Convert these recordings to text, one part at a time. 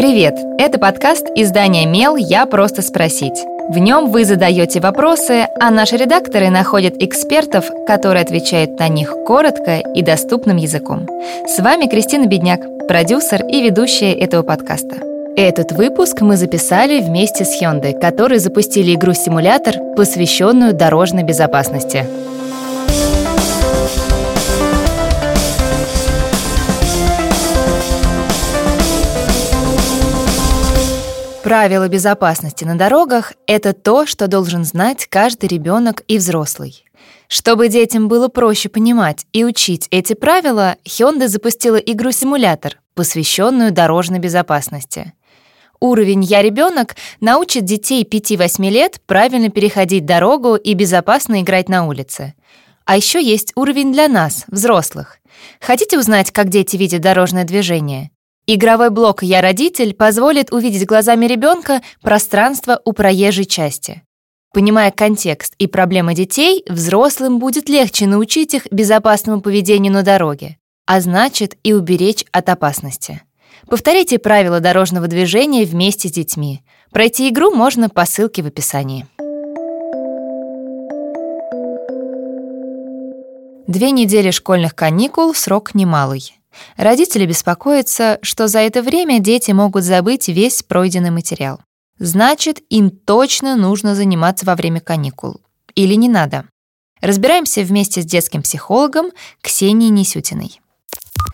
Привет! Это подкаст издания «Мел. Я просто спросить». В нем вы задаете вопросы, а наши редакторы находят экспертов, которые отвечают на них коротко и доступным языком. С вами Кристина Бедняк, продюсер и ведущая этого подкаста. Этот выпуск мы записали вместе с Hyundai, которые запустили игру-симулятор, посвященную дорожной безопасности. Правила безопасности на дорогах — это то, что должен знать каждый ребенок и взрослый. Чтобы детям было проще понимать и учить эти правила, Hyundai запустила игру-симулятор, посвященную дорожной безопасности. Уровень «Я ребенок» научит детей 5-8 лет правильно переходить дорогу и безопасно играть на улице. А еще есть уровень для нас, взрослых. Хотите узнать, как дети видят дорожное движение? Игровой блок «Я родитель» позволит увидеть глазами ребенка пространство у проезжей части. Понимая контекст и проблемы детей, взрослым будет легче научить их безопасному поведению на дороге, а значит и уберечь от опасности. Повторите правила дорожного движения вместе с детьми. Пройти игру можно по ссылке в описании. Две недели школьных каникул — срок немалый. Родители беспокоятся, что за это время дети могут забыть весь пройденный материал. Значит, им точно нужно заниматься во время каникул. Или не надо. Разбираемся вместе с детским психологом Ксенией Несютиной.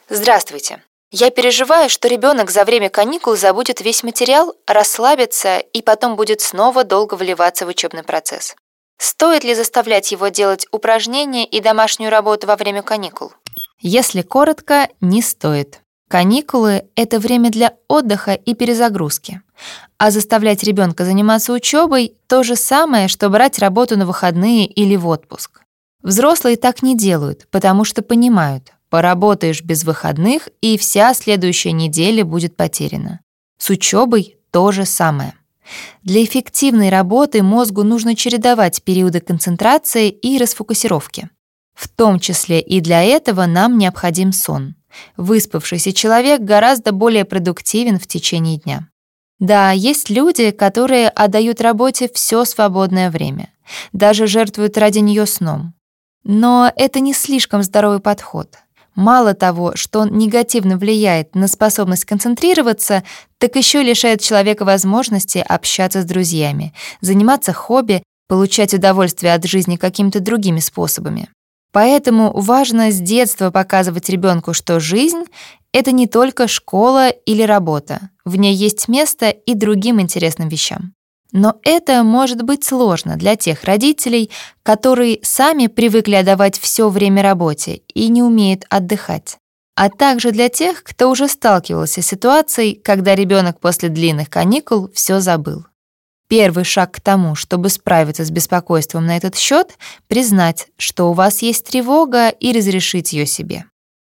Здравствуйте. Я переживаю, что ребенок за время каникул забудет весь материал, расслабится и потом будет снова долго вливаться в учебный процесс. Стоит ли заставлять его делать упражнения и домашнюю работу во время каникул? Если коротко, не стоит. Каникулы — это время для отдыха и перезагрузки. А заставлять ребенка заниматься учебой — то же самое, что брать работу на выходные или в отпуск. Взрослые так не делают, потому что понимают, поработаешь без выходных, и вся следующая неделя будет потеряна. С учебой то же самое. Для эффективной работы мозгу нужно чередовать периоды концентрации и расфокусировки. В том числе и для этого нам необходим сон. Выспавшийся человек гораздо более продуктивен в течение дня. Да, есть люди, которые отдают работе все свободное время, даже жертвуют ради нее сном. Но это не слишком здоровый подход. Мало того, что он негативно влияет на способность концентрироваться, так еще лишает человека возможности общаться с друзьями, заниматься хобби, получать удовольствие от жизни какими-то другими способами. Поэтому важно с детства показывать ребенку, что жизнь — это не только школа или работа. В ней есть место и другим интересным вещам. Но это может быть сложно для тех родителей, которые сами привыкли отдавать все время работе и не умеют отдыхать. А также для тех, кто уже сталкивался с ситуацией, когда ребенок после длинных каникул все забыл. Первый шаг к тому, чтобы справиться с беспокойством на этот счет, признать, что у вас есть тревога и разрешить ее себе.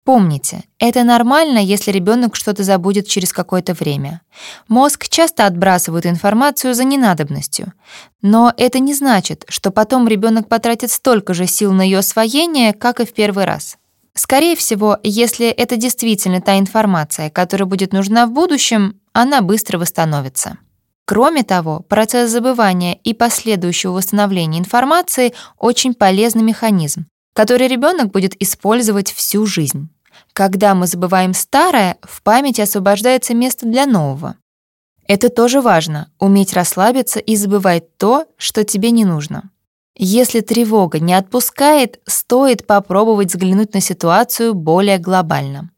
Помните, это нормально, если ребенок что-то забудет через какое-то время. Мозг часто отбрасывает информацию за ненадобностью. Но это не значит, что потом ребенок потратит столько же сил на ее освоение, как и в первый раз. Скорее всего, если это действительно та информация, которая будет нужна в будущем, она быстро восстановится. Кроме того, процесс забывания и последующего восстановления информации очень полезный механизм, который ребенок будет использовать всю жизнь. Когда мы забываем старое, в памяти освобождается место для нового. Это тоже важно — уметь расслабиться и забывать то, что тебе не нужно. Если тревога не отпускает, стоит попробовать взглянуть на ситуацию более глобально.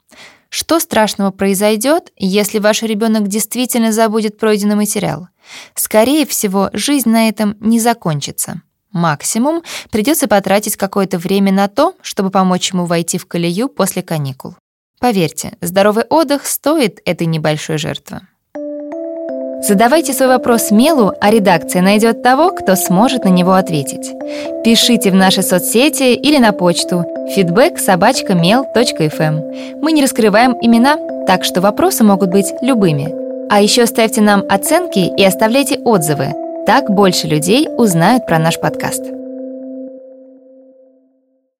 Что страшного произойдет, если ваш ребенок действительно забудет пройденный материал? Скорее всего, жизнь на этом не закончится. Максимум придется потратить какое-то время на то, чтобы помочь ему войти в колею после каникул. Поверьте, здоровый отдых стоит этой небольшой жертвы. Задавайте свой вопрос Мелу, а редакция найдет того, кто сможет на него ответить. Пишите в наши соцсети или на почту feedback собачка mail.fm. Мы не раскрываем имена, так что вопросы могут быть любыми. А еще ставьте нам оценки и оставляйте отзывы. Так больше людей узнают про наш подкаст.